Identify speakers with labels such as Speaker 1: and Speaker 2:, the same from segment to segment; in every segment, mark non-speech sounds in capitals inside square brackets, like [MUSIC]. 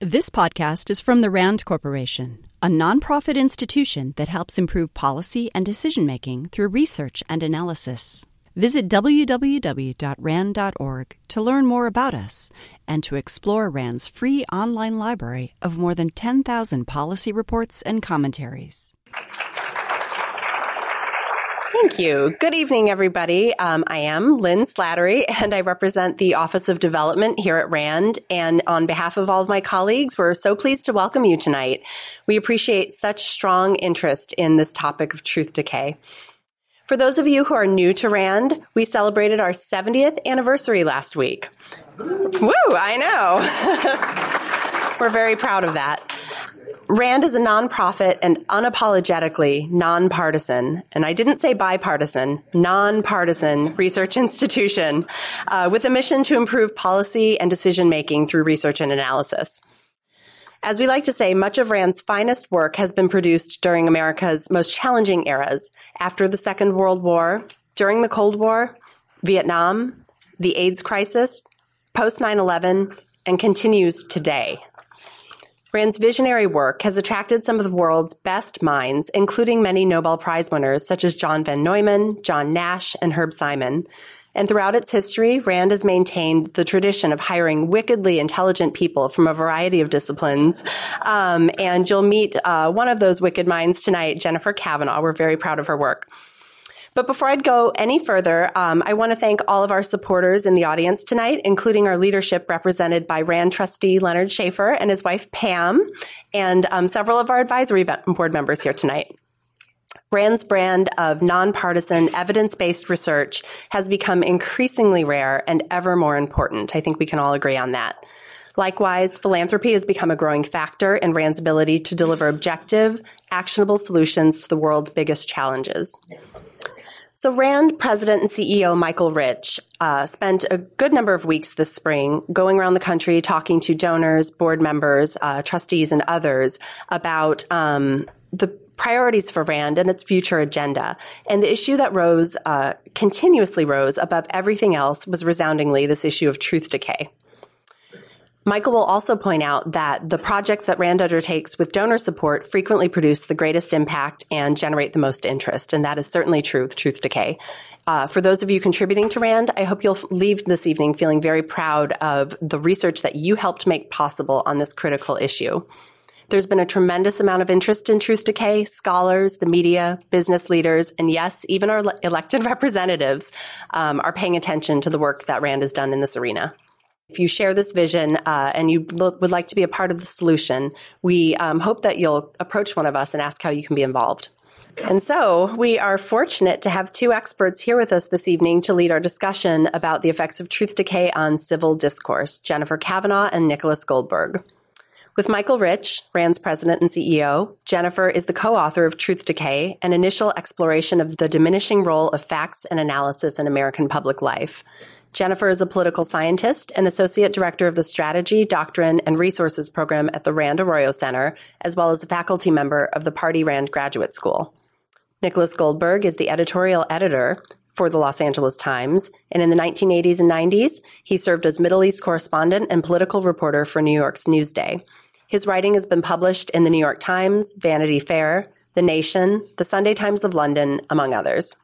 Speaker 1: This podcast is from the RAND Corporation, a nonprofit institution that helps improve policy and decision making through research and analysis. Visit www.rand.org to learn more about us and to explore RAND's free online library of more than 10,000 policy reports and commentaries.
Speaker 2: Thank you. Good evening, everybody. Um, I am Lynn Slattery, [LAUGHS] and I represent the Office of Development here at RAND. And on behalf of all of my colleagues, we're so pleased to welcome you tonight. We appreciate such strong interest in this topic of truth decay. For those of you who are new to RAND, we celebrated our 70th anniversary last week. Woo, I know. [LAUGHS] we're very proud of that. RAND is a nonprofit and unapologetically nonpartisan, and I didn't say bipartisan, nonpartisan research institution uh, with a mission to improve policy and decision making through research and analysis. As we like to say, much of RAND's finest work has been produced during America's most challenging eras after the Second World War, during the Cold War, Vietnam, the AIDS crisis, post 9 11, and continues today. Rand's visionary work has attracted some of the world's best minds, including many Nobel Prize winners such as John von Neumann, John Nash, and Herb Simon. And throughout its history, Rand has maintained the tradition of hiring wickedly intelligent people from a variety of disciplines. Um, and you'll meet uh, one of those wicked minds tonight, Jennifer Kavanagh. We're very proud of her work. But before I'd go any further, um, I want to thank all of our supporters in the audience tonight, including our leadership represented by RAND trustee Leonard Schaeffer and his wife Pam, and um, several of our advisory board members here tonight. RAND's brand of nonpartisan, evidence-based research has become increasingly rare and ever more important. I think we can all agree on that. Likewise, philanthropy has become a growing factor in RAND's ability to deliver objective, actionable solutions to the world's biggest challenges. So, RAND president and CEO Michael Rich uh, spent a good number of weeks this spring going around the country talking to donors, board members, uh, trustees, and others about um, the priorities for RAND and its future agenda. And the issue that rose, uh, continuously rose above everything else was resoundingly this issue of truth decay. Michael will also point out that the projects that RAND undertakes with donor support frequently produce the greatest impact and generate the most interest. And that is certainly true with Truth Decay. Uh, for those of you contributing to RAND, I hope you'll leave this evening feeling very proud of the research that you helped make possible on this critical issue. There's been a tremendous amount of interest in truth decay. Scholars, the media, business leaders, and yes, even our elected [LAUGHS] representatives um, are paying attention to the work that RAND has done in this arena. If you share this vision uh, and you would like to be a part of the solution, we um, hope that you'll approach one of us and ask how you can be involved. And so we are fortunate to have two experts here with us this evening to lead our discussion about the effects of truth decay on civil discourse, Jennifer Kavanagh and Nicholas Goldberg. With Michael Rich, RAND's president and CEO, Jennifer is the co-author of Truth Decay, an initial exploration of the diminishing role of facts and analysis in American public life. Jennifer is a political scientist and associate director of the Strategy, Doctrine, and Resources program at the Rand Arroyo Center, as well as a faculty member of the Pardee Rand Graduate School. Nicholas Goldberg is the editorial editor for the Los Angeles Times, and in the 1980s and 90s, he served as Middle East correspondent and political reporter for New York's Newsday. His writing has been published in the New York Times, Vanity Fair, The Nation, the Sunday Times of London, among others.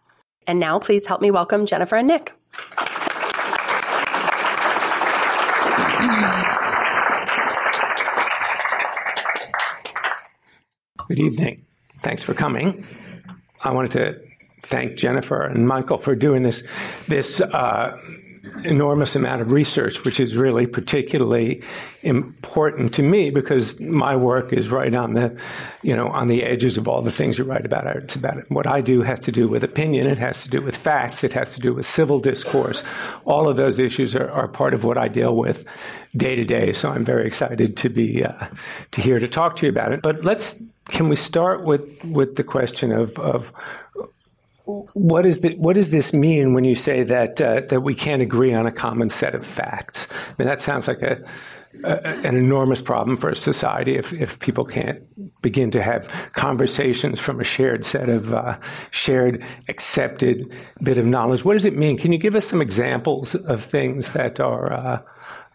Speaker 2: And now please help me welcome Jennifer and Nick.
Speaker 3: Good evening. Thanks for coming. I wanted to thank Jennifer and Michael for doing this this uh, enormous amount of research, which is really particularly important to me because my work is right on the, you know, on the edges of all the things you write about. It's about what I do has to do with opinion. It has to do with facts. It has to do with civil discourse. All of those issues are, are part of what I deal with day to day. So I'm very excited to be uh, to here to talk to you about it. But let's can we start with with the question of of what is the, what does this mean when you say that uh, that we can't agree on a common set of facts? I mean, that sounds like a, a, an enormous problem for a society if if people can't begin to have conversations from a shared set of uh, shared accepted bit of knowledge. What does it mean? Can you give us some examples of things that are uh,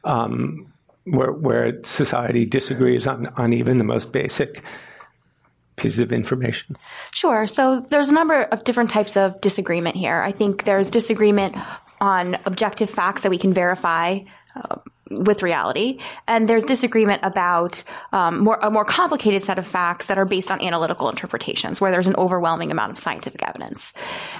Speaker 3: um, where, where society disagrees on, on even the most basic pieces of information?
Speaker 4: Sure. So there's a number of different types of disagreement here. I think there's disagreement on objective facts that we can verify. Uh, with reality, and there's disagreement about um, more a more complicated set of facts that are based on analytical interpretations, where there's an overwhelming amount of scientific evidence.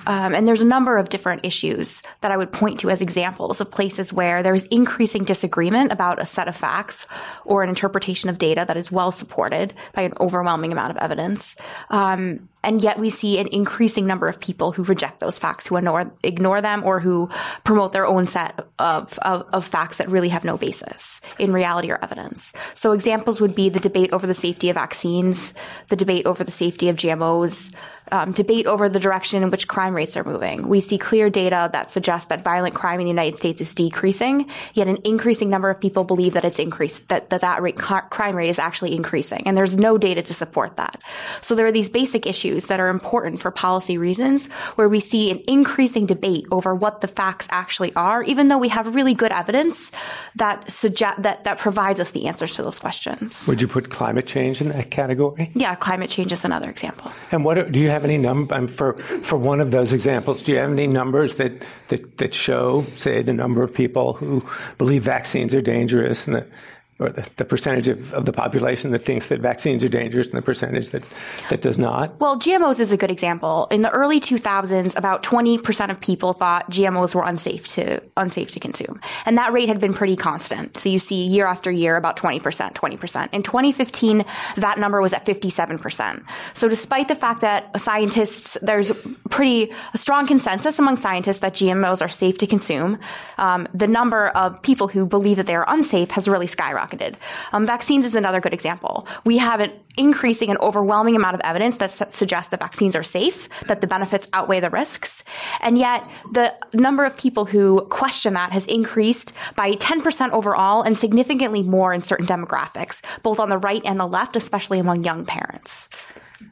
Speaker 4: Um, and there's a number of different issues that I would point to as examples of places where there's increasing disagreement about a set of facts or an interpretation of data that is well supported by an overwhelming amount of evidence. Um, and yet we see an increasing number of people who reject those facts, who ignore, ignore them, or who promote their own set of, of, of facts that really have no basis in reality or evidence. So examples would be the debate over the safety of vaccines, the debate over the safety of GMOs, um, debate over the direction in which crime rates are moving. We see clear data that suggests that violent crime in the United States is decreasing, yet an increasing number of people believe that it's increased, that that, that rate, crime rate is actually increasing. And there's no data to support that. So there are these basic issues that are important for policy reasons where we see an increasing debate over what the facts actually are, even though we have really good evidence that suggest that, that provides us the answers to those questions.
Speaker 3: Would you put climate change in that category?
Speaker 4: Yeah, climate change is another example.
Speaker 3: And what do you have have any number um, for for one of those examples? Do you have any numbers that that, that show, say, the number of people who believe vaccines are dangerous and the or the, the percentage of, of, the population that thinks that vaccines are dangerous and the percentage that, that does not?
Speaker 4: Well, GMOs is a good example. In the early 2000s, about 20% of people thought GMOs were unsafe to, unsafe to consume. And that rate had been pretty constant. So you see year after year about 20%, 20%. In 2015, that number was at 57%. So despite the fact that scientists, there's pretty, a strong consensus among scientists that GMOs are safe to consume, um, the number of people who believe that they are unsafe has really skyrocketed skyrocketed. Um, vaccines is another good example. We have an increasing and overwhelming amount of evidence that suggests that vaccines are safe, that the benefits outweigh the risks. And yet the number of people who question that has increased by 10% overall and significantly more in certain demographics, both on the right and the left, especially among young parents.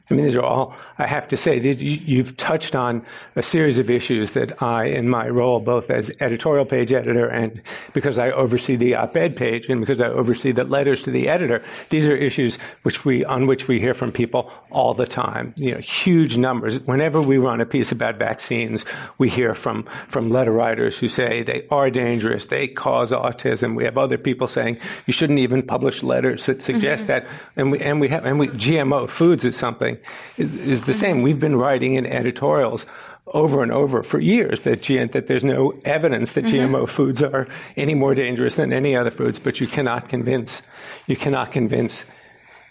Speaker 3: I mean, these are all, I have to say, you, have touched on a series of issues that I, in my role, both as editorial page editor and because I oversee the op-ed page and because I oversee the letters to the editor, these are issues which we, on which we hear from people all the time. You know, huge numbers. Whenever we run a piece about vaccines, we hear from, from letter writers who say they are dangerous, they cause autism. We have other people saying you shouldn't even publish letters that suggest mm-hmm. that. And we, and we have, and we, GMO foods is something is, is the same. We've been writing in editorials over and over for years that that there's no evidence that mm-hmm. GMO foods are any more dangerous than any other foods, but you cannot convince you cannot convince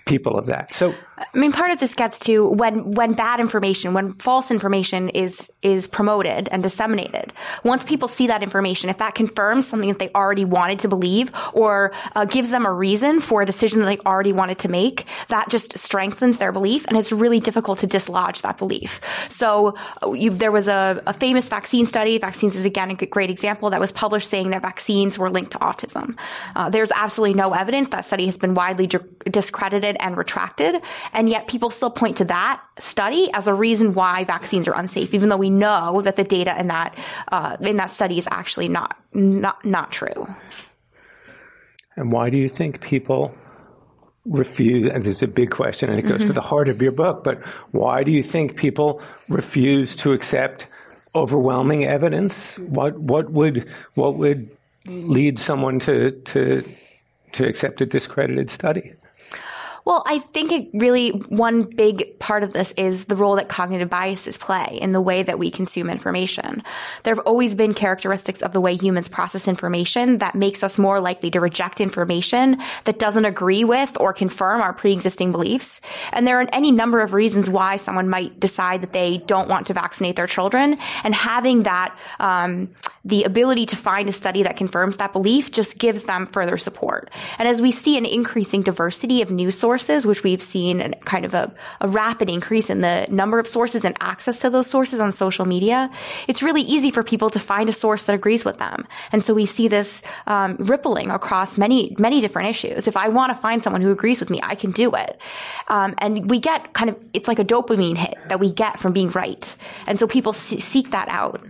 Speaker 3: people of that. So
Speaker 4: I mean, part of this gets to when when bad information, when false information is is promoted and disseminated. Once people see that information, if that confirms something that they already wanted to believe, or uh, gives them a reason for a decision that they already wanted to make, that just strengthens their belief, and it's really difficult to dislodge that belief. So, uh, you, there was a, a, famous vaccine study. Vaccines is again a great example that was published saying that vaccines were linked to autism. Uh, there's absolutely no evidence. That study has been widely discredited and retracted. And yet people still point to that study as a reason why vaccines are unsafe, even though we know that the data in that, uh, in that study is actually not, not, not true.
Speaker 3: And why do you think people refuse, and this is a big question and it goes mm-hmm. to the heart of your book, but why do you think people refuse to accept overwhelming evidence? What, what would, what would lead someone to, to, to accept a discredited study?
Speaker 4: Well, I think it really, one big part of this is the role that cognitive biases play in the way that we consume information. There have always been characteristics of the way humans process information that makes us more likely to reject information that doesn't agree with or confirm our pre-existing beliefs. And there are any number of reasons why someone might decide that they don't want to vaccinate their children. And having that, um, the ability to find a study that confirms that belief just gives them further support. And as we see an increasing diversity of news sources, sources, which we've seen kind of a, a rapid increase in the number of sources and access to those sources on social media, it's really easy for people to find a source that agrees with them. And so we see this um, rippling across many, many different issues. If I want to find someone who agrees with me, I can do it. Um, and we get kind of, it's like a dopamine hit that we get from being right. And so people seek that out.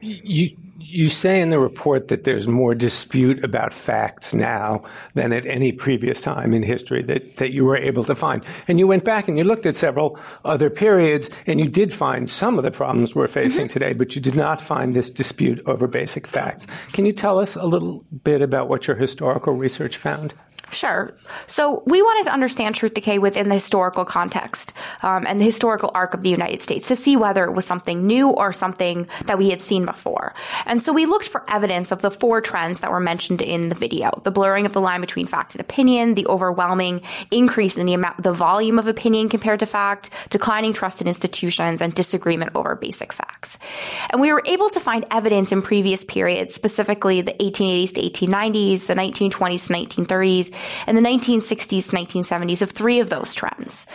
Speaker 3: You, you say in the report that there's more dispute about facts now than at any previous time in history that, that you were able to find. And you went back and you looked at several other periods and you did find some of the problems we're facing mm-hmm. today, but you did not find this dispute over basic facts. Can you tell us a little bit about what your historical research found?
Speaker 4: Sure. So we wanted to understand truth decay within the historical context um, and the historical arc of the United States to see whether it was something new or something that we had seen before. And so we looked for evidence of the four trends that were mentioned in the video: the blurring of the line between fact and opinion, the overwhelming increase in the amount, the volume of opinion compared to fact, declining trust in institutions, and disagreement over basic facts. And we were able to find evidence in previous periods, specifically the 1880s to 1890s, the 1920s to 1930s in the 1960s, 1970s of three of those trends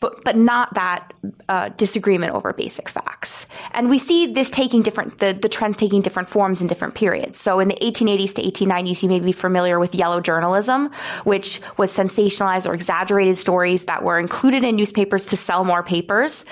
Speaker 4: but, but not that uh, disagreement over basic facts. And we see this taking different, the, the trends taking different forms in different periods. So in the 1880s to 1890s, you may be familiar with yellow journalism, which was sensationalized or exaggerated stories that were included in newspapers to sell more papers.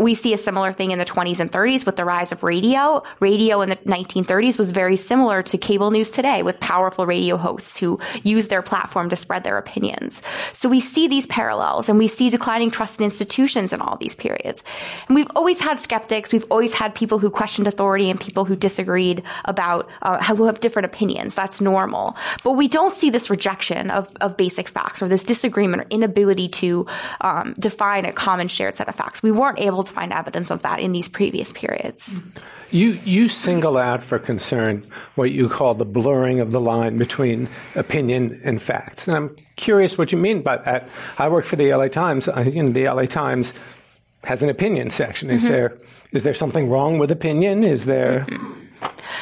Speaker 4: We see a similar thing in the 20s and 30s with the rise of radio. Radio in the 1930s was very similar to cable news today with powerful radio hosts who use their platform to spread their opinions. So we see these parallels and we see declining trust in institutions in all these periods. And we've always had skeptics. We've always had people who questioned authority and people who disagreed about uh, who have different opinions. That's normal. But we don't see this rejection of, of basic facts or this disagreement or inability to um, define a common shared set of facts. We weren't able to find evidence of that in these previous periods.
Speaker 3: You, you single out for concern what you call the blurring of the line between opinion and facts. And I'm curious what you mean by that. I work for the LA Times. I think the LA Times has an opinion section. Is mm-hmm. there is there something wrong with opinion? Is there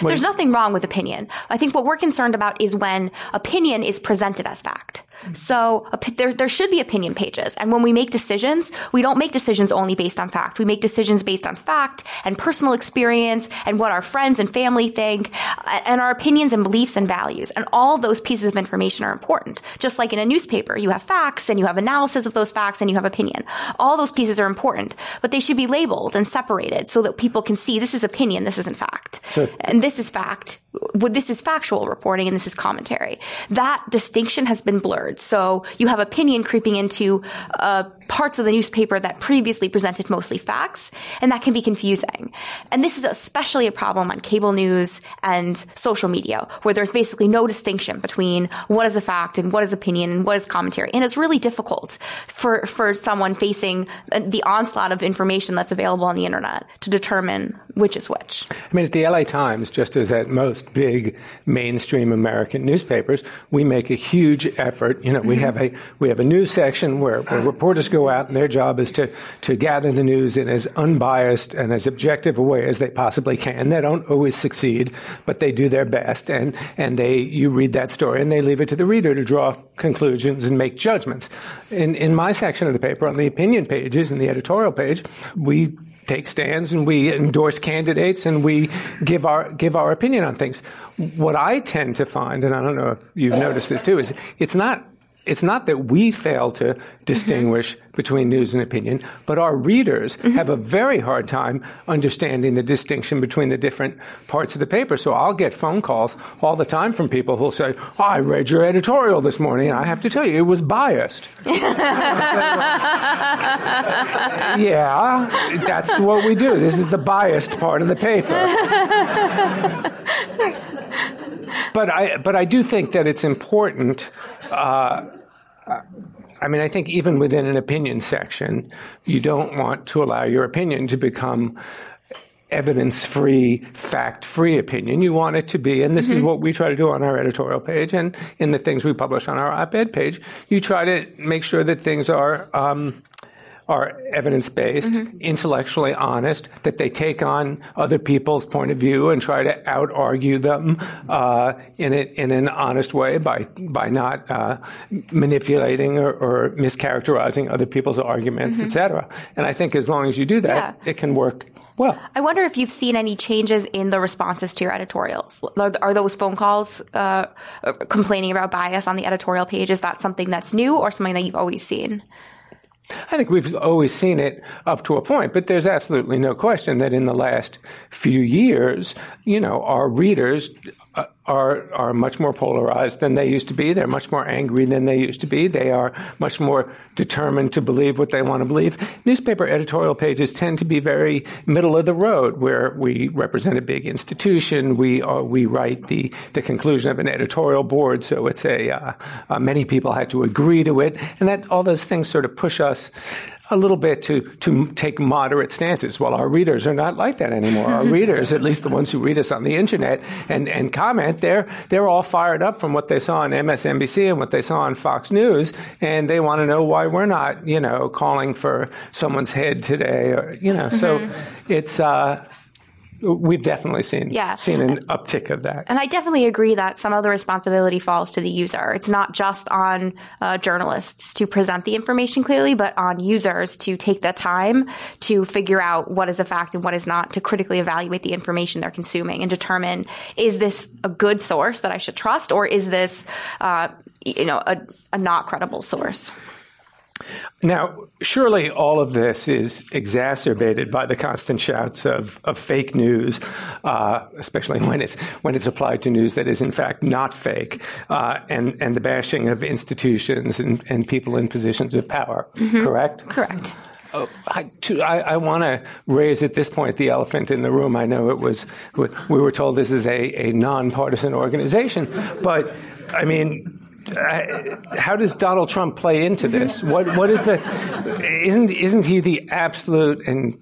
Speaker 4: There's nothing wrong with opinion. I think what we're concerned about is when opinion is presented as fact. So there, there should be opinion pages. And when we make decisions, we don't make decisions only based on fact. We make decisions based on fact and personal experience and what our friends and family think uh, and our opinions and beliefs and values. And all those pieces of information are important. Just like in a newspaper, you have facts and you have analysis of those facts and you have opinion. All those pieces are important, but they should be labeled and separated so that people can see this is opinion, this isn't fact. So, and this is fact this is factual reporting and this is commentary. That distinction has been blurred. So you have opinion creeping into uh, parts of the newspaper that previously presented mostly facts, and that can be confusing. And this is especially a problem on cable news and social media, where there's basically no distinction between what is a fact and what is opinion and what is commentary. And it's really difficult for, for someone facing the onslaught of information that's available on the internet to determine which is which.
Speaker 3: I mean, at the LA Times, just as at most big mainstream American newspapers, we make a huge effort. You know, we mm-hmm. have a we have a news section where, where reporters go out and their job is to to gather the news in as unbiased and as objective a way as they possibly can. They don't always succeed, but they do their best. And and they you read that story and they leave it to the reader to draw conclusions and make judgments. In in my section of the paper, on the opinion pages and the editorial page, we take stands and we endorse candidates and we give our give our opinion on things. What I tend to find, and I don't know if you've noticed this too, is it's not it's not that we fail to distinguish mm-hmm. between news and opinion, but our readers mm-hmm. have a very hard time understanding the distinction between the different parts of the paper. So I'll get phone calls all the time from people who'll say, oh, I read your editorial this morning, and I have to tell you, it was biased. [LAUGHS] yeah, that's what we do. This is the biased part of the paper. [LAUGHS] but I, but I do think that it's important. Uh, I mean, I think even within an opinion section, you don't want to allow your opinion to become evidence free, fact free opinion. You want it to be, and this mm-hmm. is what we try to do on our editorial page and in the things we publish on our op ed page. You try to make sure that things are, um, are evidence based, mm-hmm. intellectually honest, that they take on other people's point of view and try to out argue them uh, in it in an honest way by by not uh, manipulating or, or, mischaracterizing other people's arguments, mm-hmm. etc. And I think as long as you do that, yeah. it can work well,
Speaker 4: I wonder if you've seen any changes in the responses to your editorials. Are, are those phone calls uh, complaining about bias on the editorial page? Is that something that's new or something that you've always seen?
Speaker 3: I think we've always seen it up to a point, but there's absolutely no question that in the last few years, you know, our readers uh, are are much more polarized than they used to be. They're much more angry than they used to be. They are much more determined to believe what they want to believe. Newspaper editorial pages tend to be very middle of the road, where we represent a big institution. We are, we write the the conclusion of an editorial board, so it's a uh, uh, many people had to agree to it, and that all those things sort of push us a little bit to, to take moderate stances. Well, our readers are not like that anymore. Our [LAUGHS] readers, at least the ones who read us on the internet and, and comment, they're, they're all fired up from what they saw on MSNBC and what they saw on Fox News, and they want to know why we're not, you know, calling for someone's head today, or, you know, mm-hmm. so it's, uh, We've definitely seen yeah. seen an uptick of that,
Speaker 4: and I definitely agree that some of the responsibility falls to the user. It's not just on uh, journalists to present the information clearly, but on users to take the time to figure out what is a fact and what is not, to critically evaluate the information they're consuming and determine is this a good source that I should trust, or is this, uh, you know, a, a not credible source.
Speaker 3: Now, surely all of this is exacerbated by the constant shouts of, of fake news, uh, especially when it's when it's applied to news that is in fact not fake, uh, and and the bashing of institutions and, and people in positions of power. Mm-hmm. Correct.
Speaker 4: Correct.
Speaker 3: Oh, I, I, I want to raise at this point the elephant in the room. I know it was we were told this is a, a nonpartisan organization, but I mean Uh, how does Donald Trump play into this? What what is the isn't isn't he the absolute and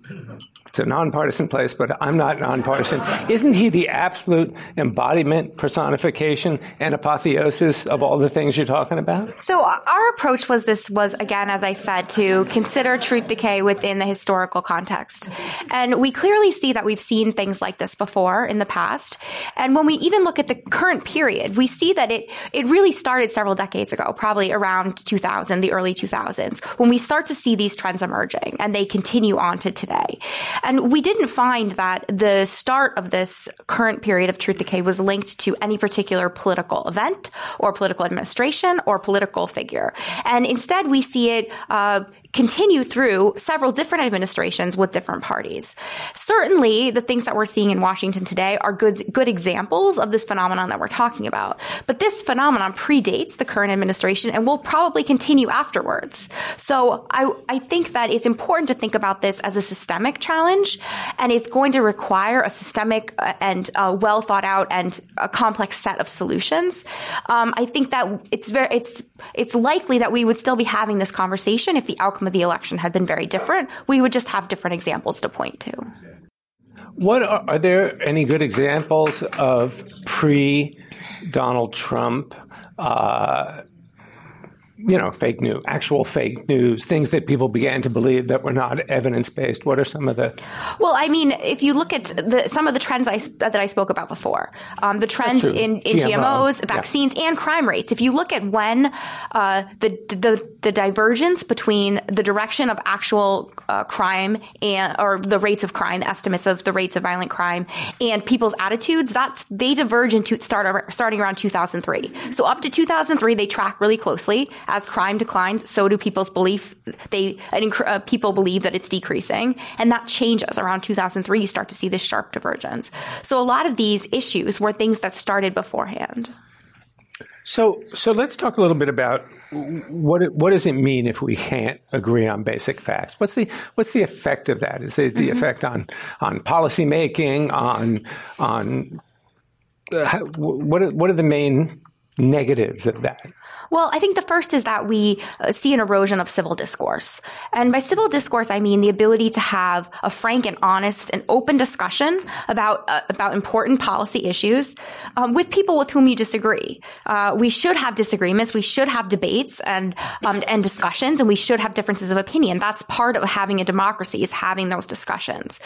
Speaker 3: it's a nonpartisan place, but I'm not nonpartisan. Isn't he the absolute embodiment, personification, and apotheosis of all the things you're talking about?
Speaker 4: So our approach was this was again, as I said, to consider truth decay within the historical context. And we clearly see that we've seen things like this before in the past. And when we even look at the current period, we see that it, it really started several decades ago, probably around 2000, the early 2000s, when we start to see these trends emerging and they continue on to today. And we didn't find that the start of this current period of truth decay was linked to any particular political event or political administration or political figure. And instead, we see it uh, continue through several different administrations with different parties. Certainly, the things that we're seeing in Washington today are good, good examples of this phenomenon that we're talking about. But this phenomenon predates the current administration and will probably continue afterwards. So I, I think that it's important to think about this as a systemic challenge, and it's going to require a systemic uh, and uh, well thought out and a complex set of solutions. Um, I think that it's very, it's, it's likely that we would still be having this conversation if the outcome outcome of the election had been very different, we would just have different examples to point to.
Speaker 3: What are, are there any good examples of pre Donald Trump uh, you know, fake news, actual fake news, things that people began to believe that were not evidence based? What are some of the?
Speaker 4: Well, I mean, if you look at the, some of the trends I, that I spoke about before, um, the trends in, in GMO. GMOs, vaccines, yeah. and crime rates. If you look at when uh, the, the the divergence between the direction of actual uh, crime and or the rates of crime, the estimates of the rates of violent crime, and people's attitudes, that's they diverge into start starting around 2003. So up to 2003, they track really closely as crime declines, so do people's belief. They uh, people believe that it's decreasing, and that changes around 2003. You start to see this sharp divergence. So a lot of these issues were things that started beforehand.
Speaker 3: So, so let's talk a little bit about what what does it mean if we can't agree on basic facts? What's the what's the effect of that? Is it the mm-hmm. effect on on policy making? On on uh, what what are the main negatives of that?
Speaker 4: Well, I think the first is that we uh, see an erosion of civil discourse. And by civil discourse, I mean the ability to have a frank and honest and open discussion about, uh, about important policy issues um, with people with whom you disagree. Uh, we should have disagreements. We should have debates and, um, and discussions, and we should have differences of opinion. That's part of having a democracy is having those discussions.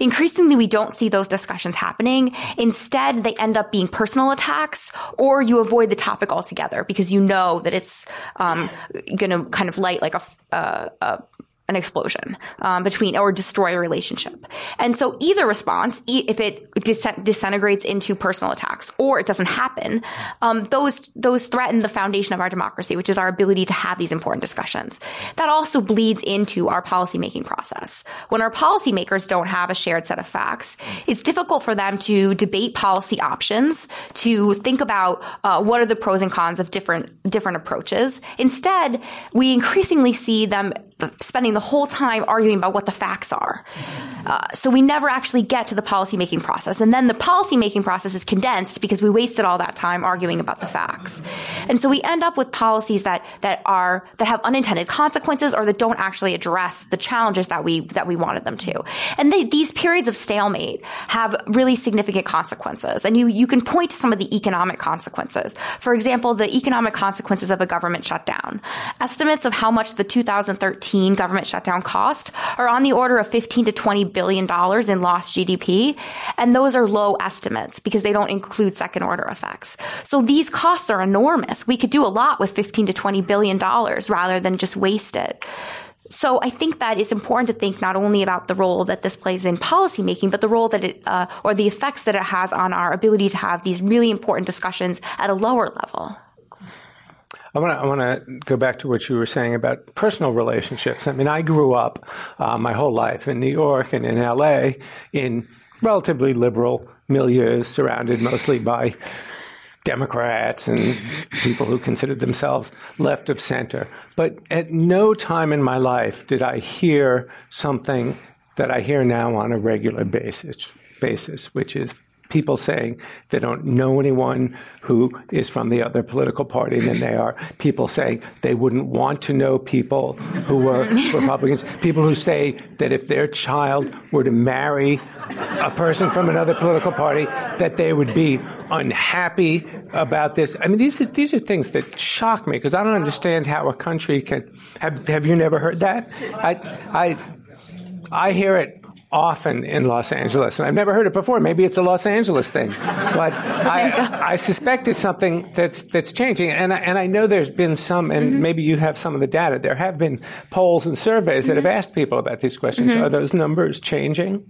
Speaker 4: Increasingly, we don't see those discussions happening. Instead, they end up being personal attacks, or you avoid the topic altogether because you know that it's um, going to kind of light like a, uh, a an explosion um, between or destroy a relationship. And so either response, if it disintegrates into personal attacks or it doesn't happen, um, those those threaten the foundation of our democracy, which is our ability to have these important discussions. That also bleeds into our policymaking process. When our policymakers don't have a shared set of facts, it's difficult for them to debate policy options, to think about uh, what are the pros and cons of different different approaches. Instead, we increasingly see them spending the whole time arguing about what the facts are. Uh, so we never actually get to the policymaking process. And then the policymaking process is condensed because we wasted all that time arguing about the facts. And so we end up with policies that, that are, that have unintended consequences or that don't actually address the challenges that we, that we wanted them to. And they, these periods of stalemate have really significant consequences. And you, you can point to some of the economic consequences. For example, the economic consequences of a government shutdown. Estimates of how much the 2013 government shutdown cost are on the order of 15 to 20 billion dollars in lost GDP. And those are low estimates because they don't include second order effects. So these costs are enormous. We could do a lot with 15 to 20 billion dollars rather than just waste it. So I think that it's important to think not only about the role that this plays in policymaking, but the role that it, uh, or the effects that it has on our ability to have these really important discussions at a lower level.
Speaker 3: I want to I go back to what you were saying about personal relationships. I mean, I grew up uh, my whole life in New York and in L.A. in relatively liberal milieux, surrounded mostly by Democrats and people who considered themselves left of center. But at no time in my life did I hear something that I hear now on a regular basis, basis, which is people saying they don't know anyone who is from the other political party than they are. People saying they wouldn't want to know people who were [LAUGHS] Republicans. People who say that if their child were to marry a person from another political party, that they would be unhappy about this. I mean, these are, these are things that shock me because I don't understand how a country can. Have, have you never heard that? I, I, I hear it often in Los Angeles. And I've never heard it before. Maybe it's a Los Angeles thing. But [LAUGHS] I, I suspect it's something that's, that's changing. And I, and I know there's been some, and mm-hmm. maybe you have some of the data. There have been polls and surveys mm-hmm. that have mm-hmm. asked people about these questions. Mm-hmm. Are those numbers changing?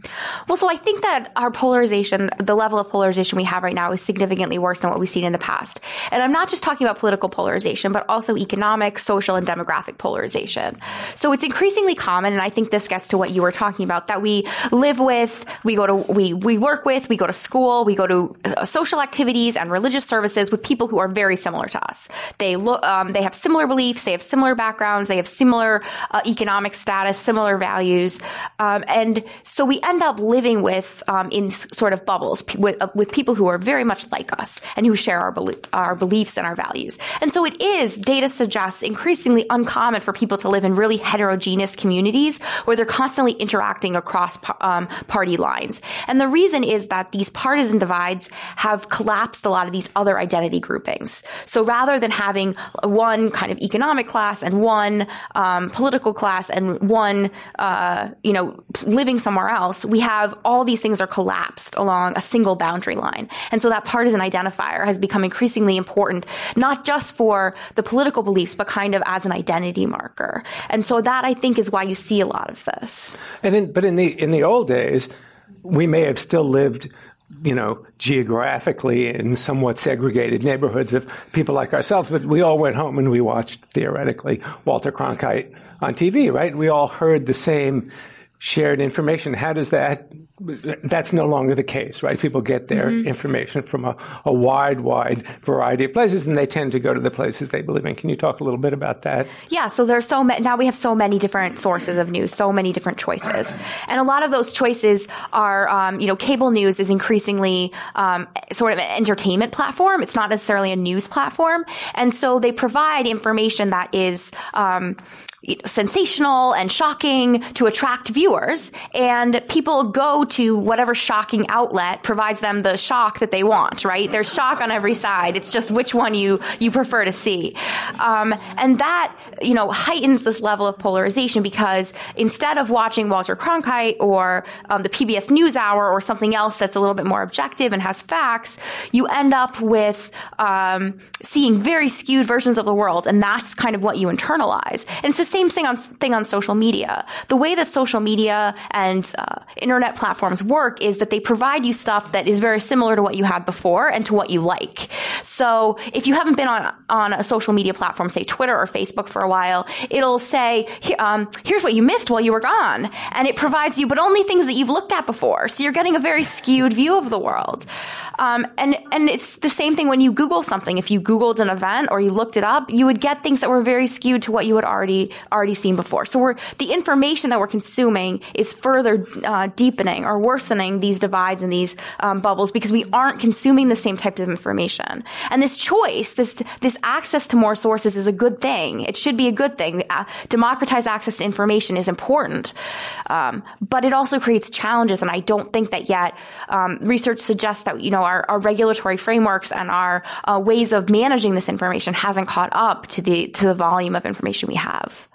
Speaker 4: Well, so I think that our polarization, the level of polarization we have right now is significantly worse than what we've seen in the past. And I'm not just talking about political polarization, but also economic, social, and demographic polarization. So it's increasingly common, and I think this gets to what you were talking about, that we live with, we go to, we, we work with, we go to school, we go to uh, social activities and religious services with people who are very similar to us. They look, um, they have similar beliefs, they have similar backgrounds, they have similar uh, economic status, similar values, um, and so we end up living with um, in sort of bubbles with uh, with people who are very much like us and who share our belie- our beliefs and our values. And so it is data suggests increasingly uncommon for people to live in really heterogeneous communities where they're constantly interacting across um, party lines. And the reason is that these partisan divides have collapsed a lot of these other identity groupings. So rather than having one kind of economic class and one um, political class and one, uh, you know, living somewhere else, we have all these things are collapsed along a single boundary line. And so that partisan identifier has become increasingly important, not just for the political beliefs, but kind of as an identity marker. And so that I think is why you see a lot of this.
Speaker 3: And in, but in the in the old days, we may have still lived, you know, geographically in somewhat segregated neighborhoods of people like ourselves, but we all went home and we watched, theoretically, Walter Cronkite on TV, right? We all heard the same shared information. How does that that's no longer the case, right? People get their mm-hmm. information from a, a, wide, wide variety of places, and they tend to go to the places they believe in. Can you talk a little bit about that?
Speaker 4: Yeah. So there's so many, now we have so many different sources of news, so many different choices. And a lot of those choices are, um, you know, cable news is increasingly, um, sort of an entertainment platform. It's not necessarily a news platform. And so they provide information that is, um, sensational and shocking to attract viewers and people go to whatever shocking outlet provides them the shock that they want, right? There's shock on every side. It's just which one you, you prefer to see. Um, and that, you know, heightens this level of polarization because instead of watching Walter Cronkite or um, the PBS NewsHour or something else that's a little bit more objective and has facts, you end up with um, seeing very skewed versions of the world, and that's kind of what you internalize. And it's the same thing on thing on social media. The way that social media and uh, internet platforms work is that they provide you stuff that is very similar to what you had before and to what you like. So if you haven't been on on a social media platform, say Twitter or Facebook for a while, it'll say, um, "Here's what you missed while you were gone," and it provides you, but only things that you've looked at before. So you're getting a very skewed view of the world. Um, and and it's the same thing when you Google something. If you Googled an event or you looked it up, you would get things that were very skewed to what you had already already seen before. So we're the information that we're consuming is further uh, deepening or worsening these divides and these um, bubbles because we aren't consuming the same type of information. And this choice, this this access to more sources, is a good thing. It should be a good thing. Uh, democratized access to information is important, um, but it also creates challenges. And I don't think that yet. Um, research suggests that you know our, our regulatory frameworks and our uh, ways of managing this information hasn't caught up to the to the volume of information we have.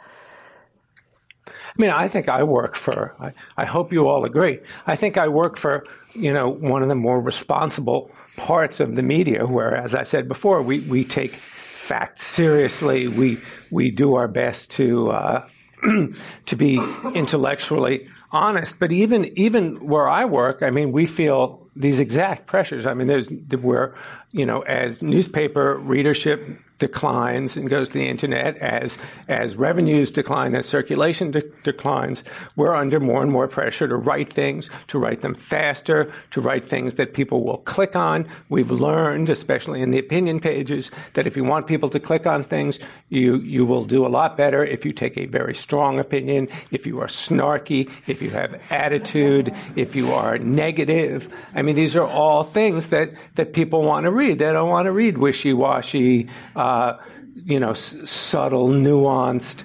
Speaker 3: I mean, I think I work for. I, I hope you all agree. I think I work for you know one of the more responsible parts of the media, where, as I said before, we we take facts seriously. We we do our best to uh, [CLEARS THROAT] to be intellectually honest. But even even where I work, I mean, we feel these exact pressures. I mean, there's where you know as newspaper readership declines and goes to the internet as as revenues decline as circulation de- declines we're under more and more pressure to write things to write them faster to write things that people will click on. We've learned especially in the opinion pages that if you want people to click on things you you will do a lot better if you take a very strong opinion if you are snarky if you have attitude if you are negative. I mean these are all things that that people want to read they don't want to read wishy-washy uh, uh, you know, s- subtle, nuanced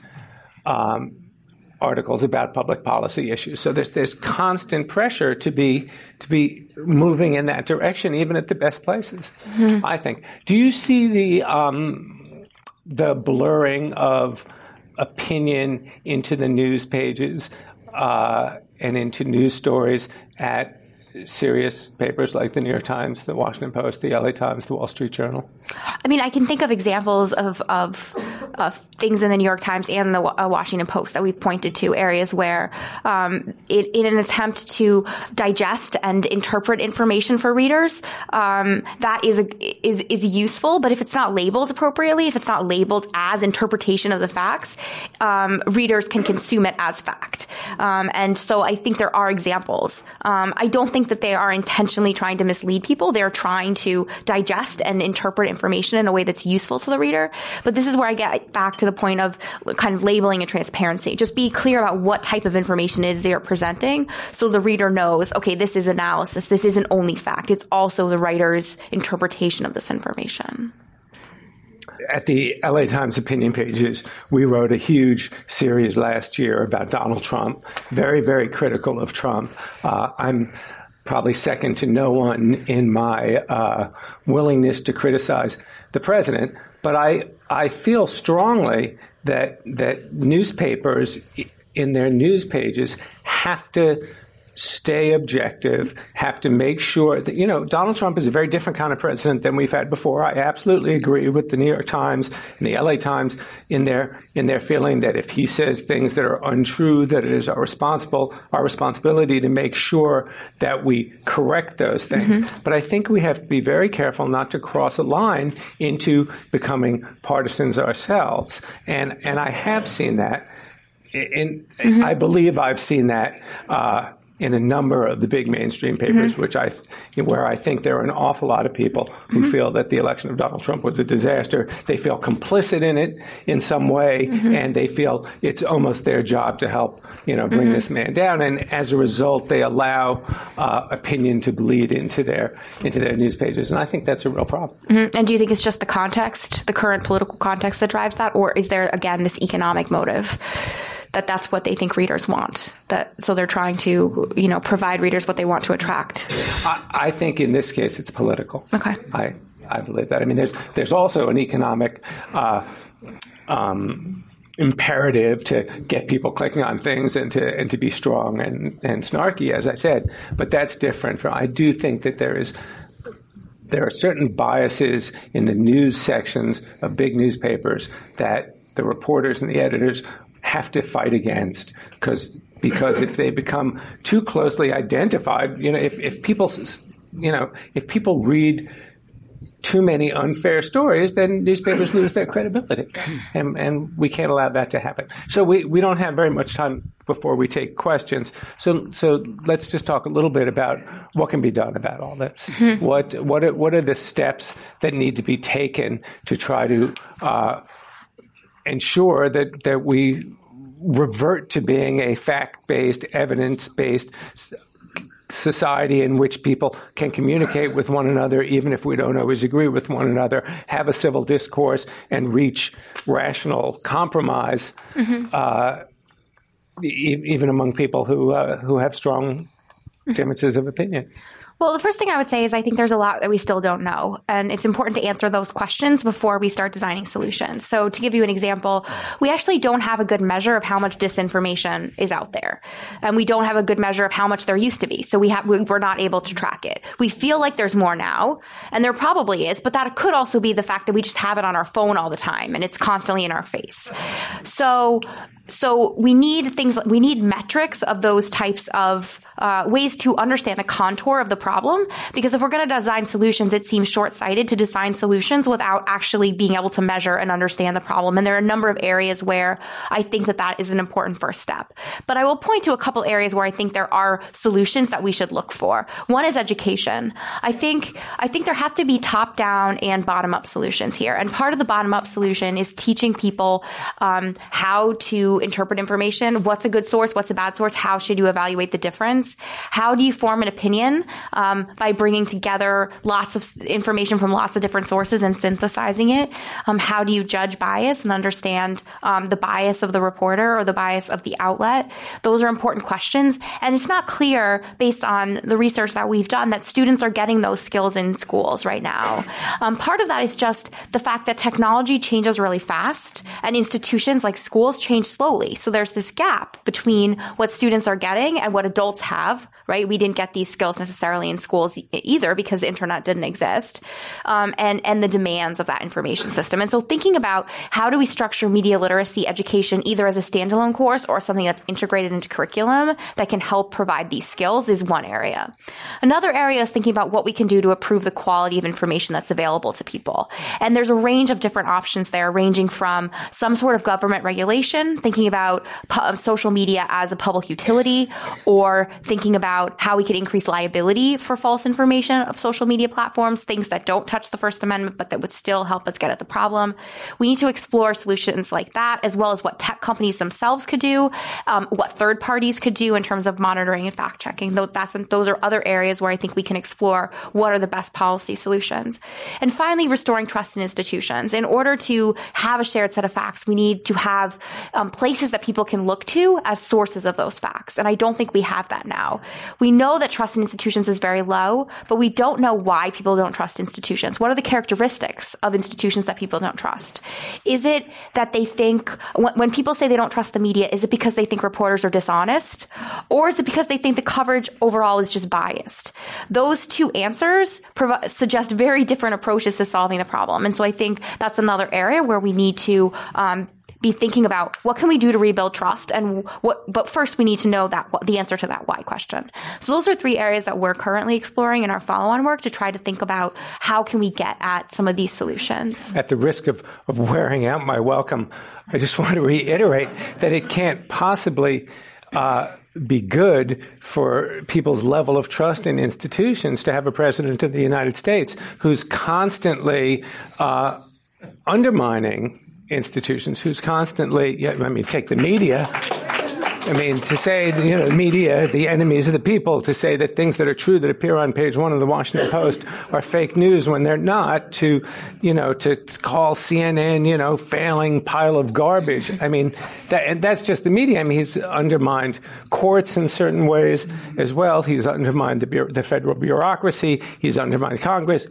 Speaker 3: um, articles about public policy issues. So there's there's constant pressure to be to be moving in that direction, even at the best places. Mm-hmm. I think. Do you see the um, the blurring of opinion into the news pages uh, and into news stories at serious papers like the New York Times, the Washington Post, the LA Times, the Wall Street Journal?
Speaker 4: I mean, I can think of examples of, of, of things in the New York Times and the uh, Washington Post that we've pointed to areas where, um, it, in an attempt to digest and interpret information for readers, um, that is a, is is useful. But if it's not labeled appropriately, if it's not labeled as interpretation of the facts, um, readers can consume it as fact. Um, and so I think there are examples. Um, I don't think think that they are intentionally trying to mislead people. They're trying to digest and interpret information in a way that's useful to the reader. But this is where I get back to the point of kind of labeling and transparency. Just be clear about what type of information it is they are presenting so the reader knows, okay, this is analysis. This isn't only fact. It's also the writer's interpretation of this information
Speaker 3: at the LA Times opinion pages, we wrote a huge series last year about Donald Trump, very, very critical of Trump. Uh, I'm probably second to no one in my uh, willingness to criticize the president. But I, I feel strongly that that newspapers in their news pages have to stay objective, have to make sure that, you know, Donald Trump is a very different kind of president than we've had before. I absolutely agree with the New York Times and the LA Times in their, in their feeling that if he says things that are untrue, that it is our responsible, our responsibility to make sure that we correct those things. Mm-hmm. But I think we have to be very careful not to cross a line into becoming partisans ourselves. And, and I have seen that. In, mm-hmm. I believe I've seen that uh, in a number of the big mainstream papers, mm-hmm. which I, where I think there are an awful lot of people who mm-hmm. feel that the election of Donald Trump was a disaster. They feel complicit in it in some way, mm-hmm. and they feel it's almost their job to help, you know, bring mm-hmm. this man down. And as a result, they allow uh, opinion to bleed into their into their news pages, and I think that's a real problem.
Speaker 4: Mm-hmm. And do you think it's just the context, the current political context, that drives that, or is there again this economic motive? That that's what they think readers want. That so they're trying to you know provide readers what they want to attract.
Speaker 3: I, I think in this case it's political.
Speaker 4: Okay.
Speaker 3: I I believe that. I mean, there's there's also an economic. Uh, um, imperative to get people clicking on things and to and to be strong and, and snarky, as I said. But that's different. From, I do think that there is there are certain biases in the news sections of big newspapers that the reporters and the editors have to fight against because because if they become too closely identified, you know, if, if people you know if people read too many unfair stories, then newspapers lose their credibility. And, and we can't allow that to happen. So we, we don't have very much time before we take questions. So, so let's just talk a little bit about what can be done about all this. Mm-hmm. What, what, are, what are the steps that need to be taken to try to uh, ensure that, that we revert to being a fact based, evidence based society in which people can communicate with one another, even if we don't always agree with one another, have a civil discourse, and reach rational compromise, mm-hmm. uh, e- even among people who uh, who have strong differences of opinion.
Speaker 4: Well, the first thing I would say is I think there's a lot that we still don't know. And it's important to answer those questions before we start designing solutions. So to give you an example, we actually don't have a good measure of how much disinformation is out there. And we don't have a good measure of how much there used to be. So we have, we're not able to track it. We feel like there's more now, and there probably is, but that could also be the fact that we just have it on our phone all the time and it's constantly in our face. So so we need things we need metrics of those types of uh, ways to understand the contour of the problem. Because if we're going to design solutions it seems short-sighted to design solutions without actually being able to measure and understand the problem. And there are a number of areas where i think that that is an important first step. But i will point to a couple areas where i think there are solutions that we should look for. One is education. I think i think there have to be top down and bottom up solutions here. And part of the bottom up solution is teaching people um, how to interpret information. What's a good source? What's a bad source? How should you evaluate the difference? How do you form an opinion um, by bringing together lots of information from lots of different sources and synthesizing it? Um, how do you judge bias and understand um, the bias of the reporter or the bias of the outlet? Those are important questions. And it's not clear based on the research that we've done that students are getting those skills in schools right now. Um, part of that is just the fact that technology changes really fast and institutions like schools change slowly slowly. So there's this gap between what students are getting and what adults have, right? We didn't get these skills necessarily in schools either because the internet didn't exist, um, and, and the demands of that information system. And so thinking about how do we structure media literacy education either as a standalone course or something that's integrated into curriculum that can help provide these skills is one area. Another area is thinking about what we can do to improve the quality of information that's available to people. And there's a range of different options there, ranging from some sort of government regulation, thinking about pu- social media as a public utility or thinking about how we could increase liability for false information of social media platforms, things that don't touch the First Amendment, but that would still help us get at the problem. We need to explore solutions like that, as well as what tech companies themselves could do, um, what third parties could do in terms of monitoring and fact checking. Those are other areas where I think we can explore what are the best policy solutions. And finally, restoring trust in institutions. In order to have a shared set of facts, we need to have um, places that people can look to as sources of those facts. And I don't think we have that now. We know that trust in institutions is very low, but we don't know why people don't trust institutions. What are the characteristics of institutions that people don't trust? Is it that they think, when people say they don't trust the media, is it because they think reporters are dishonest? Or is it because they think the coverage overall is just biased? Those two answers suggest very different approaches to solving the problem. And so I think that's another area where we need to um, be thinking about what can we do to rebuild trust and what, but first we need to know that the answer to that why question. So those are three areas that we're currently exploring in our follow-on work to try to think about how can we get at some of these solutions.
Speaker 3: At the risk of, of wearing out my welcome, I just [LAUGHS] want to reiterate that it can't possibly uh, be good for people's level of trust in institutions to have a president of the United States who's constantly uh, undermining institutions who's constantly, I mean, take the media. I mean, to say, you know, media, the enemies of the people, to say that things that are true that appear on page one of the Washington Post are fake news when they're not, to, you know, to call CNN, you know, failing pile of garbage. I mean, that, that's just the media. I mean, he's undermined courts in certain ways as well. He's undermined the, the federal bureaucracy. He's undermined Congress.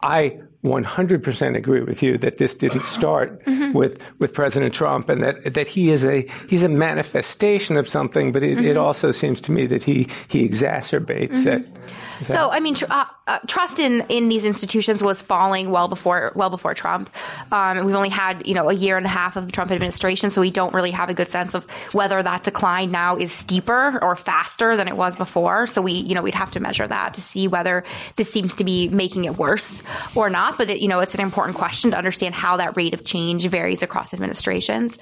Speaker 3: I 100% agree with you that this didn't start [LAUGHS] mm-hmm. with, with President Trump and that, that he is a, he's a manifestation of something, but it, mm-hmm. it also seems to me that he, he exacerbates mm-hmm. it.
Speaker 4: So, I mean, tr- uh, uh, trust in, in these institutions was falling well before well before Trump. Um, we've only had you know a year and a half of the Trump administration, so we don't really have a good sense of whether that decline now is steeper or faster than it was before. So we you know we'd have to measure that to see whether this seems to be making it worse or not. But it, you know it's an important question to understand how that rate of change varies across administrations.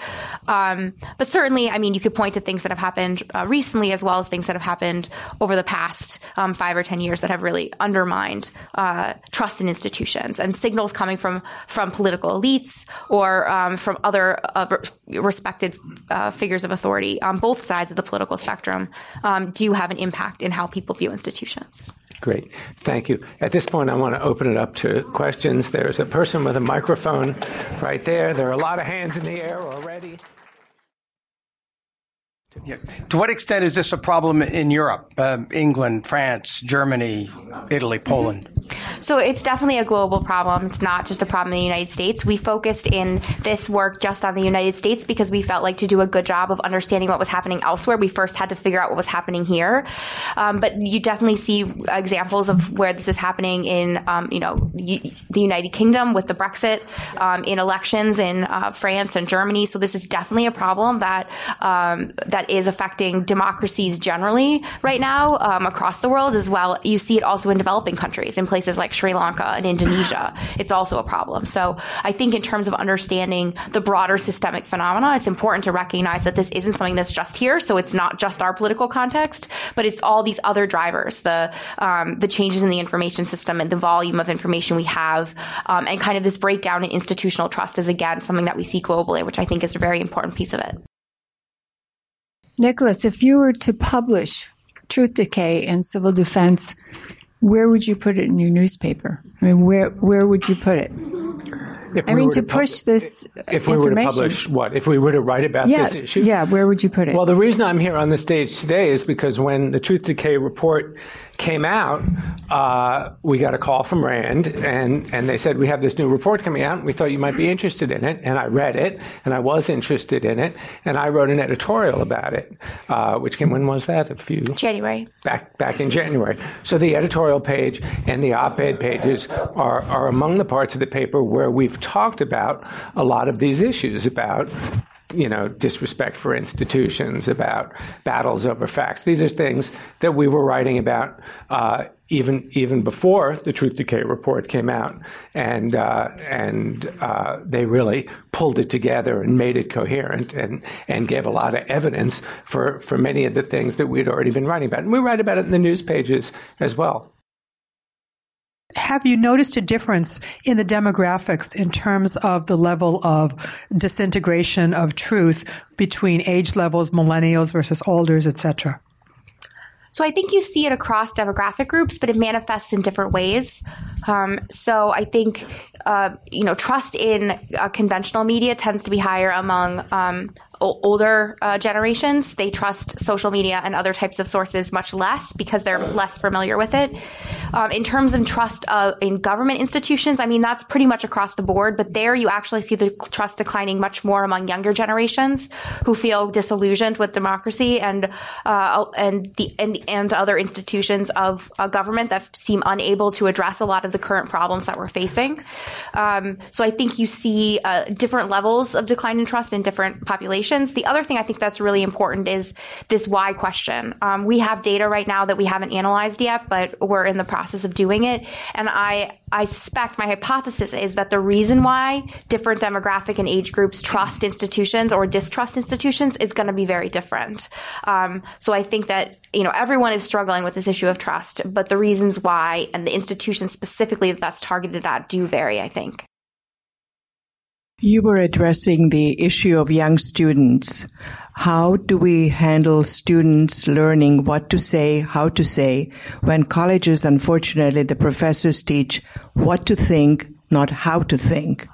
Speaker 4: Um, but certainly, I mean, you could point to things that have happened uh, recently as well as things that have happened over the past um, five or ten years that have really undermined uh, trust in institutions and signals coming from from political elites or um, from other uh, respected uh, figures of authority on both sides of the political spectrum um, do have an impact in how people view institutions.
Speaker 3: Great. Thank you. At this point, I want to open it up to questions. There's a person with a microphone right there. There are a lot of hands in the air already.
Speaker 5: Yeah. To what extent is this a problem in Europe? Uh, England, France, Germany, Italy, Poland?
Speaker 4: So it's definitely a global problem. It's not just a problem in the United States. We focused in this work just on the United States because we felt like to do a good job of understanding what was happening elsewhere, we first had to figure out what was happening here. Um, but you definitely see examples of where this is happening in, um, you know, the United Kingdom with the Brexit, um, in elections in uh, France and Germany. So this is definitely a problem that um, that is affecting democracies generally right now um, across the world as well. You see it also in developing countries, in places like Sri Lanka and Indonesia. [SIGHS] It's also a problem. So I think in terms of understanding the broader systemic phenomena, it's important to recognize that this isn't something that's just here. So it's not just our political context, but it's all these other drivers, the um, the changes in the information system and the volume of information we have, um, and kind of this breakdown in institutional trust is again something that we see globally, which I think is a very important piece of it.
Speaker 6: Nicholas, if you were to publish Truth Decay and Civil Defense, where would you put it in your newspaper? I mean, where where would you put it? If I mean, to, to push pub- this
Speaker 3: if we were to publish what? If we were to write about
Speaker 6: yes,
Speaker 3: this issue?
Speaker 6: Yeah, where would you put it?
Speaker 3: Well, the reason I'm here on the stage today is because when the Truth Decay report came out, uh, we got a call from Rand, and, and they said, We have this new report coming out, and we thought you might be interested in it. And I read it, and I was interested in it, and I wrote an editorial about it, uh, which came, when was that? A few?
Speaker 4: January.
Speaker 3: Back, back in January. So the editorial page and the op ed pages are, are among the parts of the paper where we've talked about a lot of these issues about you know, disrespect for institutions, about battles over facts. These are things that we were writing about uh, even even before the Truth Decay report came out, and uh, and uh, they really pulled it together and made it coherent and and gave a lot of evidence for for many of the things that we'd already been writing about. And we write about it in the news pages as well.
Speaker 7: Have you noticed a difference in the demographics in terms of the level of disintegration of truth between age levels, millennials versus olders, etc.?
Speaker 4: So I think you see it across demographic groups, but it manifests in different ways. Um, so I think, uh, you know, trust in uh, conventional media tends to be higher among um, older uh, generations, they trust social media and other types of sources much less because they're less familiar with it. Um, in terms of trust uh, in government institutions, I mean, that's pretty much across the board, but there you actually see the trust declining much more among younger generations who feel disillusioned with democracy and, uh, and the, and, and other institutions of uh, government that seem unable to address a lot of the current problems that we're facing. Um, so I think you see uh, different levels of decline in trust in different populations the other thing I think that's really important is this why question. Um, we have data right now that we haven't analyzed yet, but we're in the process of doing it. And I, I suspect my hypothesis is that the reason why different demographic and age groups trust institutions or distrust institutions is going to be very different. Um, so I think that you know everyone is struggling with this issue of trust, but the reasons why and the institutions specifically that that's targeted at do vary. I think.
Speaker 8: You were addressing the issue of young students. How do we handle students learning what to say, how to say, when colleges, unfortunately, the professors teach what to think, not how to think?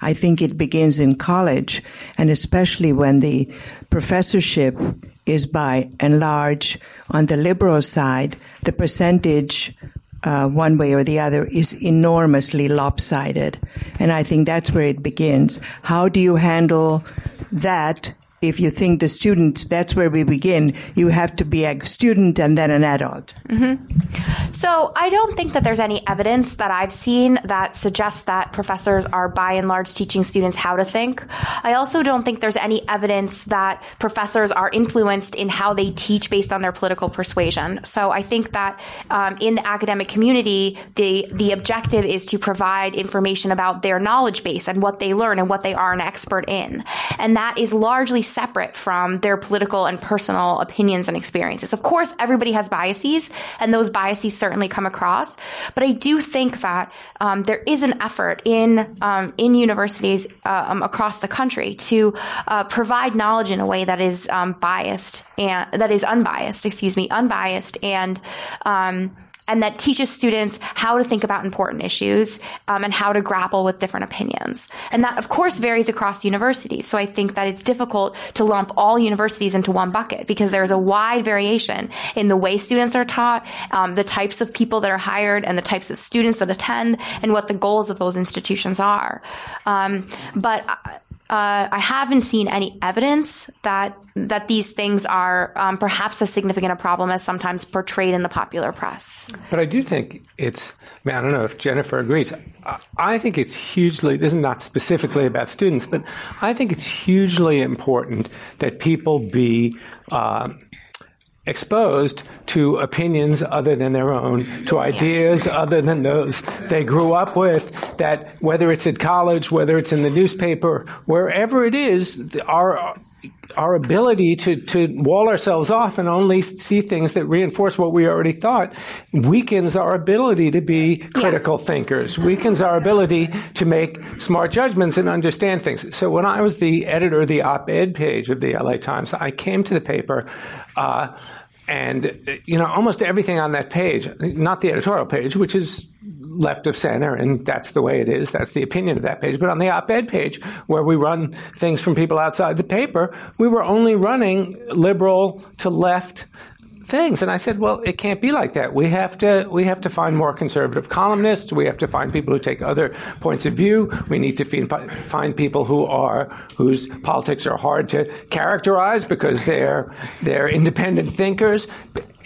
Speaker 8: I think it begins in college, and especially when the professorship is by and large on the liberal side, the percentage uh, one way or the other is enormously lopsided. And I think that's where it begins. How do you handle that if you think the student, that's where we begin. You have to be a student and then an adult.
Speaker 4: Mm-hmm. So I don't think that there's any evidence that I've seen that suggests that professors are by and large teaching students how to think. I also don't think there's any evidence that professors are influenced in how they teach based on their political persuasion. So I think that um, in the academic community, the the objective is to provide information about their knowledge base and what they learn and what they are an expert in, and that is largely separate from their political and personal opinions and experiences. Of course, everybody has biases, and those biases certainly come across. But I do think that um, there is an effort in um, in universities uh, um, across the country to uh, provide knowledge in a way that is um, biased and that is unbiased. Excuse me, unbiased and um, and that teaches students how to think about important issues um, and how to grapple with different opinions. And that, of course, varies across universities. So I think that it's difficult to lump all universities into one bucket because there's a wide variation in the way students are taught, um, the types of people that are hired, and the types of students that attend, and what the goals of those institutions are. Um, but uh, I haven't seen any evidence that that these things are um, perhaps as significant a problem as sometimes portrayed in the popular press.
Speaker 3: But I do think it's. I, mean, I don't know if Jennifer agrees. I think it's hugely. This is not specifically about students, but I think it's hugely important that people be. Uh, exposed to opinions other than their own, to ideas other than those they grew up with, that whether it's at college, whether it's in the newspaper, wherever it is, our our ability to, to wall ourselves off and only see things that reinforce what we already thought weakens our ability to be critical yeah. thinkers, weakens our ability to make smart judgments and understand things. So when I was the editor of the op-ed page of the LA Times, I came to the paper uh, and you know almost everything on that page, not the editorial page, which is left of center, and that's the way it is. That's the opinion of that page. But on the op-ed page, where we run things from people outside the paper, we were only running liberal to left things. And I said, well, it can't be like that. We have to we have to find more conservative columnists. We have to find people who take other points of view. We need to find people who are whose politics are hard to characterize because they're they're independent thinkers.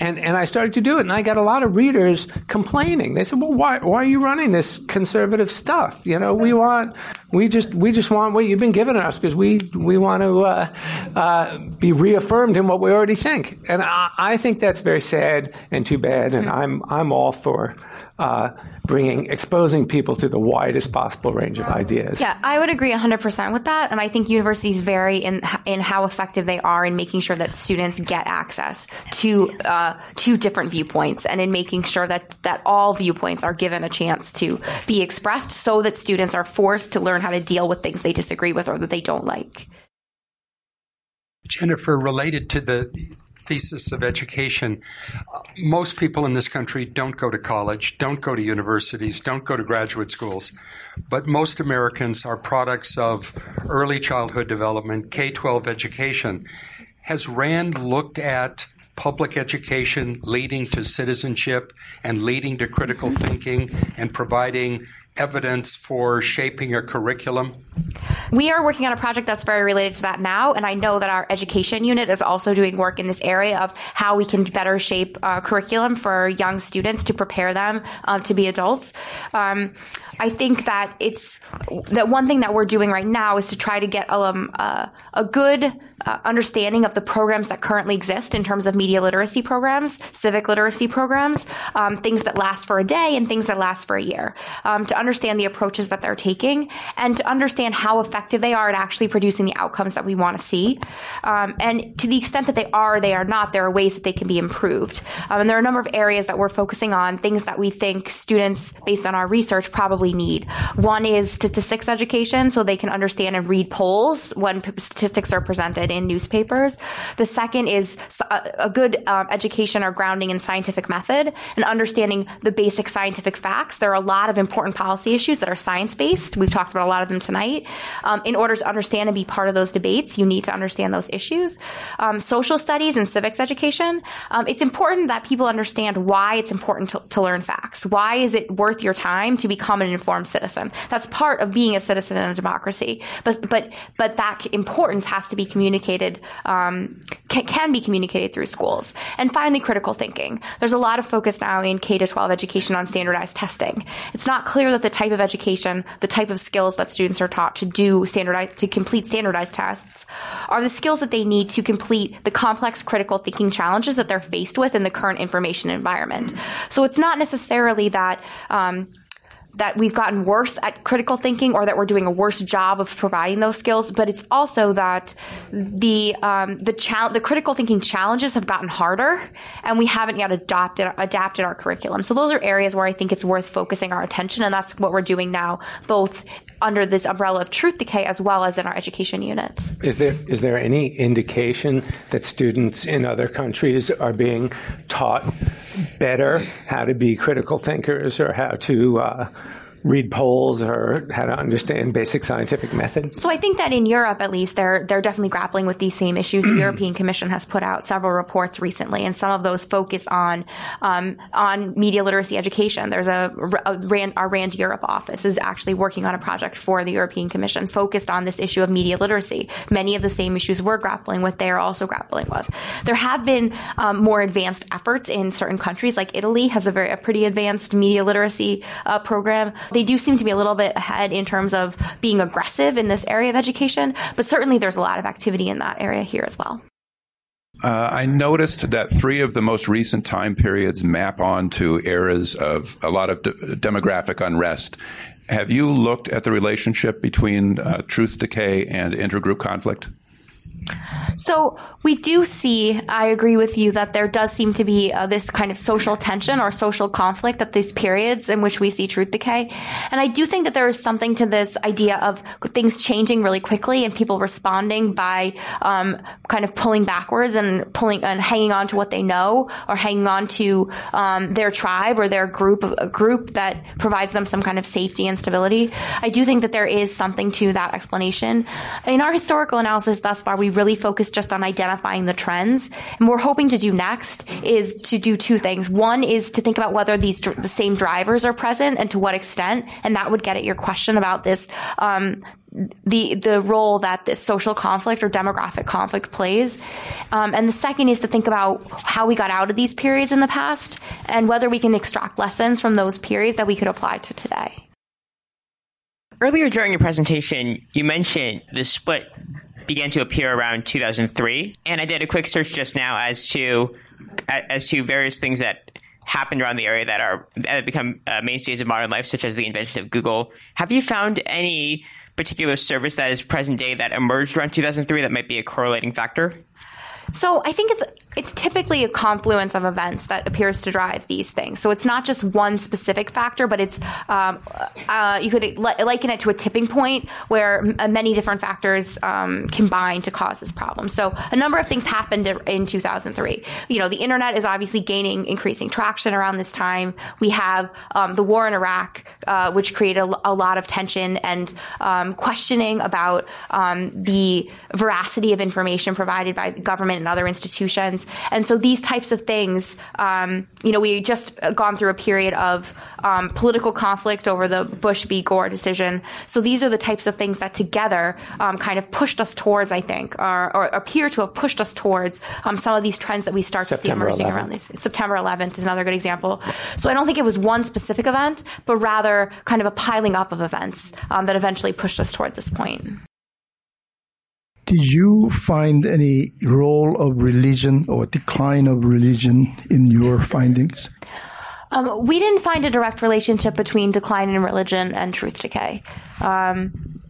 Speaker 3: And, and I started to do it, and I got a lot of readers complaining. They said, "Well, why, why are you running this conservative stuff? You know, we want, we just, we just want what you've been giving us because we, we want to uh, uh, be reaffirmed in what we already think." And I, I think that's very sad and too bad. And I'm, I'm all for uh, bringing, exposing people to the widest possible range of ideas.
Speaker 4: Yeah, I would agree 100% with that. And I think universities vary in, in how effective they are in making sure that students get access to, uh, to different viewpoints and in making sure that, that all viewpoints are given a chance to be expressed so that students are forced to learn how to deal with things they disagree with or that they don't like.
Speaker 9: Jennifer, related to the thesis of education. Most people in this country don't go to college, don't go to universities, don't go to graduate schools, but most Americans are products of early childhood development, K 12 education. Has RAND looked at public education leading to citizenship and leading to critical thinking and providing evidence for shaping a curriculum?
Speaker 4: We are working on a project that's very related to that now, and I know that our education unit is also doing work in this area of how we can better shape uh, curriculum for young students to prepare them um, to be adults. Um, I think that it's that one thing that we're doing right now is to try to get um, uh, a good uh, understanding of the programs that currently exist in terms of media literacy programs, civic literacy programs, um, things that last for a day and things that last for a year, um, to understand the approaches that they're taking and to understand how effective they are at actually producing the outcomes that we want to see. Um, and to the extent that they are, they are not, there are ways that they can be improved. Um, and there are a number of areas that we're focusing on, things that we think students, based on our research, probably need. One is statistics education, so they can understand and read polls when statistics are presented in newspapers. The second is a, good um, education or grounding in scientific method and understanding the basic scientific facts. There are a lot of important policy issues that are science based. We've talked about a lot of them tonight. Um, in order to understand and be part of those debates, you need to understand those issues. Um, social studies and civics education. Um, it's important that people understand why it's important to, to learn facts. Why is it worth your time to become an informed citizen? That's part of being a citizen in a democracy. But but but that importance has to be communicated. Um, can, can be communicated through schools. And finally, critical thinking. There's a lot of focus now in K to 12 education on standardized testing. It's not clear that the type of education, the type of skills that students are taught to do standardized, to complete standardized tests are the skills that they need to complete the complex critical thinking challenges that they're faced with in the current information environment. So it's not necessarily that um, that we've gotten worse at critical thinking or that we're doing a worse job of providing those skills, but it's also that the um, the chal- the critical thinking challenges have gotten harder, and we haven't yet adopted adapted our curriculum. So those are areas where I think it's worth focusing our attention, and that's what we're doing now, both under this umbrella of truth decay as well as in our education units.
Speaker 3: Is there is there any indication that students in other countries are being taught better how to be critical thinkers or how to uh, read polls or how to understand basic scientific methods?
Speaker 4: So I think that in Europe, at least, they're they're definitely grappling with these same issues. The [CLEARS THROAT] European Commission has put out several reports recently, and some of those focus on um, on media literacy education. There's a, a Rand, our Rand Europe office is actually working on a project for the European Commission focused on this issue of media literacy. Many of the same issues we're grappling with, they are also grappling with. There have been um, more advanced efforts in certain countries, like Italy has a very a pretty advanced media literacy uh, program they do seem to be a little bit ahead in terms of being aggressive in this area of education, but certainly there's a lot of activity in that area here as well.
Speaker 10: Uh, I noticed that three of the most recent time periods map onto eras of a lot of de- demographic unrest. Have you looked at the relationship between uh, truth decay and intergroup conflict?
Speaker 4: So we do see, I agree with you that there does seem to be uh, this kind of social tension or social conflict at these periods in which we see truth decay. And I do think that there is something to this idea of things changing really quickly and people responding by um, kind of pulling backwards and pulling and hanging on to what they know or hanging on to um, their tribe or their group, a group that provides them some kind of safety and stability. I do think that there is something to that explanation. In our historical analysis thus far, we really focused just on identifying the trends. And what we're hoping to do next is to do two things. One is to think about whether these the same drivers are present and to what extent, and that would get at your question about this. Um, the the role that this social conflict or demographic conflict plays, um, and the second is to think about how we got out of these periods in the past and whether we can extract lessons from those periods that we could apply to today.
Speaker 11: Earlier during your presentation, you mentioned the split began to appear around 2003, and I did a quick search just now as to as to various things that happened around the area that are that have become uh, mainstays of modern life, such as the invention of Google. Have you found any particular service that is present day that emerged around 2003 that might be a correlating factor?
Speaker 4: So I think it's it's typically a confluence of events that appears to drive these things. So it's not just one specific factor, but it's um, uh, you could liken it to a tipping point where many different factors um, combine to cause this problem. So a number of things happened in 2003. You know, the internet is obviously gaining increasing traction around this time. We have um, the war in Iraq, uh, which created a, a, lot of tension and um, questioning about um, the veracity of information provided by the government and other institutions. And so these types of things, um, you know, we just gone through a period of um, political conflict over the Bush v. Gore decision. So these are the types of things that together um, kind of pushed us towards, I think, or, or appear to have pushed us towards um, some of these trends that we start September to see emerging 11th. around this. September 11th is another good example. So I don't think it was one specific event, but rather kind of a piling up of events um, that eventually pushed us toward this point.
Speaker 12: Did you find any role of religion or decline of religion in your findings?
Speaker 4: Um, we didn't find a direct relationship between decline in religion and truth decay. Um,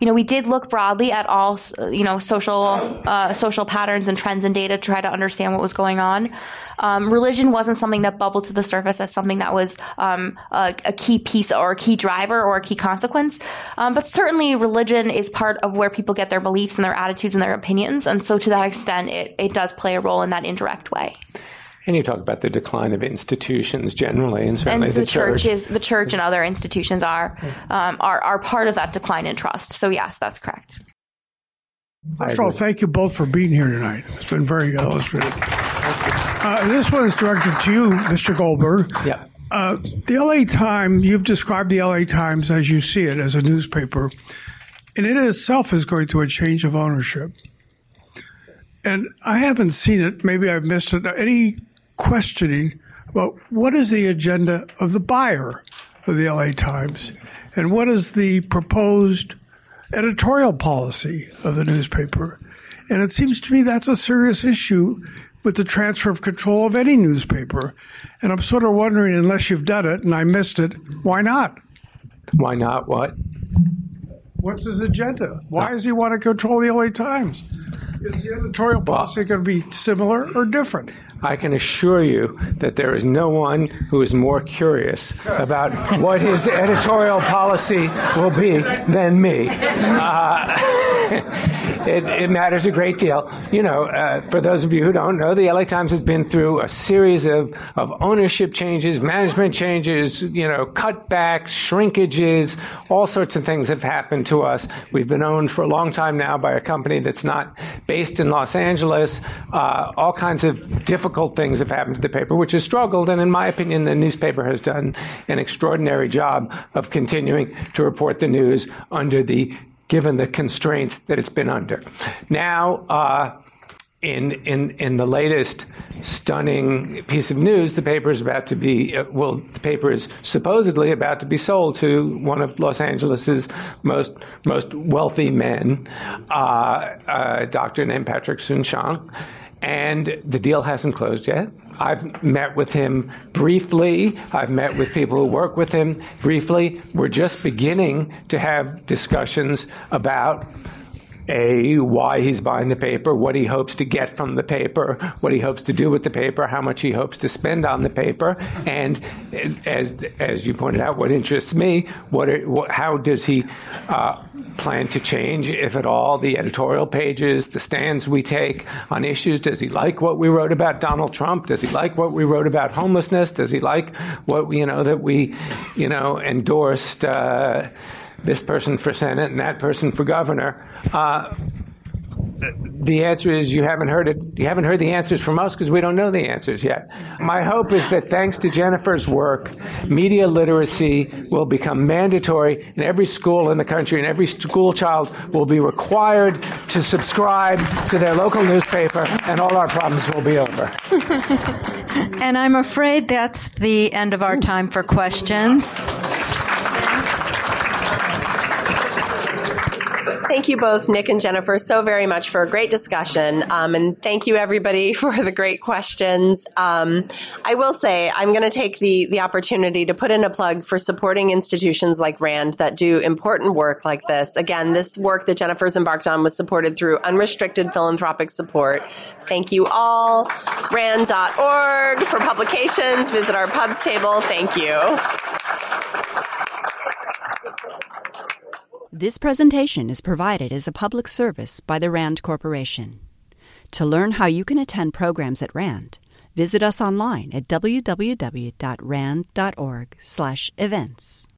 Speaker 4: you know, we did look broadly at all, you know, social uh, social patterns and trends and data to try to understand what was going on. Um, religion wasn't something that bubbled to the surface as something that was um, a, a, key piece or a key driver or a key consequence. Um, but certainly, religion is part of where people get their beliefs and their attitudes and their opinions, and so to that extent, it, it does play a role in that indirect way.
Speaker 3: And you talk about the decline of institutions generally, and certainly
Speaker 4: and
Speaker 3: the,
Speaker 4: the church. is the church and other institutions are um, are are part of that decline in trust. So yes, that's correct.
Speaker 13: First of all, thank you both for being here tonight. It's been very illustrative. Uh, this one is directed to you, Mr. Goldberg.
Speaker 3: Yeah.
Speaker 13: Uh, the LA Times, you've described the LA Times as you see it as a newspaper, and it itself is going through a change of ownership. And I haven't seen it, maybe I've missed it, any questioning about what is the agenda of the buyer of the LA Times and what is the proposed editorial policy of the newspaper. And it seems to me that's a serious issue with the transfer of control of any newspaper. And I'm sort of wondering, unless you've done it and I missed it, why not?
Speaker 3: Why not what?
Speaker 13: What's his agenda? Why uh, does he want to control the LA Times? Is the editorial policy going to be similar or different?
Speaker 3: I can assure you that there is no one who is more curious about what his editorial policy will be than me. Uh, [LAUGHS] it, it, matters a great deal. You know, uh, for those of you who don't know, the LA Times has been through a series of, of ownership changes, management changes, you know, cutbacks, shrinkages, all sorts of things have happened to us. We've been owned for a long time now by a company that's not based in Los Angeles. Uh, all kinds of difficult things have happened to the paper, which has struggled. And in my opinion, the newspaper has done an extraordinary job of continuing to report the news under the given the constraints that it's been under. Now, uh, in in in the latest stunning piece of news, the paper is about to be uh, well. The paper is supposedly about to be sold to one of Los Angeles's most most wealthy men, uh, a doctor named Patrick Soon-Shiong, and the deal hasn't closed yet. I've met with him briefly. I've met with people who work with him briefly. We're just beginning to have discussions about a why he's buying the paper, what he hopes to get from the paper, what he hopes to do with the paper, how much he hopes to spend on the paper, and as as you pointed out, what interests me, what, are, what how does he uh, plan to change, if at all, the editorial pages, the stands we take on issues? Does he like what we wrote about Donald Trump? Does he like what we wrote about homelessness? Does he like what you know that we, you know, endorsed? Uh, this person for Senate and that person for governor. Uh, the answer is you haven't heard it. You haven't heard the answers from us because we don't know the answers yet. My hope is that thanks to Jennifer's work, media literacy will become mandatory in every school in the country, and every school child will be required to subscribe to their local newspaper, and all our problems will be over. [LAUGHS]
Speaker 14: and I'm afraid that's the end of our time for questions.
Speaker 2: Thank you both, Nick and Jennifer, so very much for a great discussion. Um, and thank you, everybody, [LAUGHS] for the great questions. Um, I will say I'm going to take the, the opportunity to put in a plug for supporting institutions like RAND that do important work like this. Again, this work that Jennifer's embarked on was supported through unrestricted philanthropic support. Thank you all. RAND.org for publications. Visit our pubs table. Thank you.
Speaker 1: This presentation is provided as a public service by the RAND Corporation. To learn how you can attend programs at RAND, visit us online at www.rand.org/events.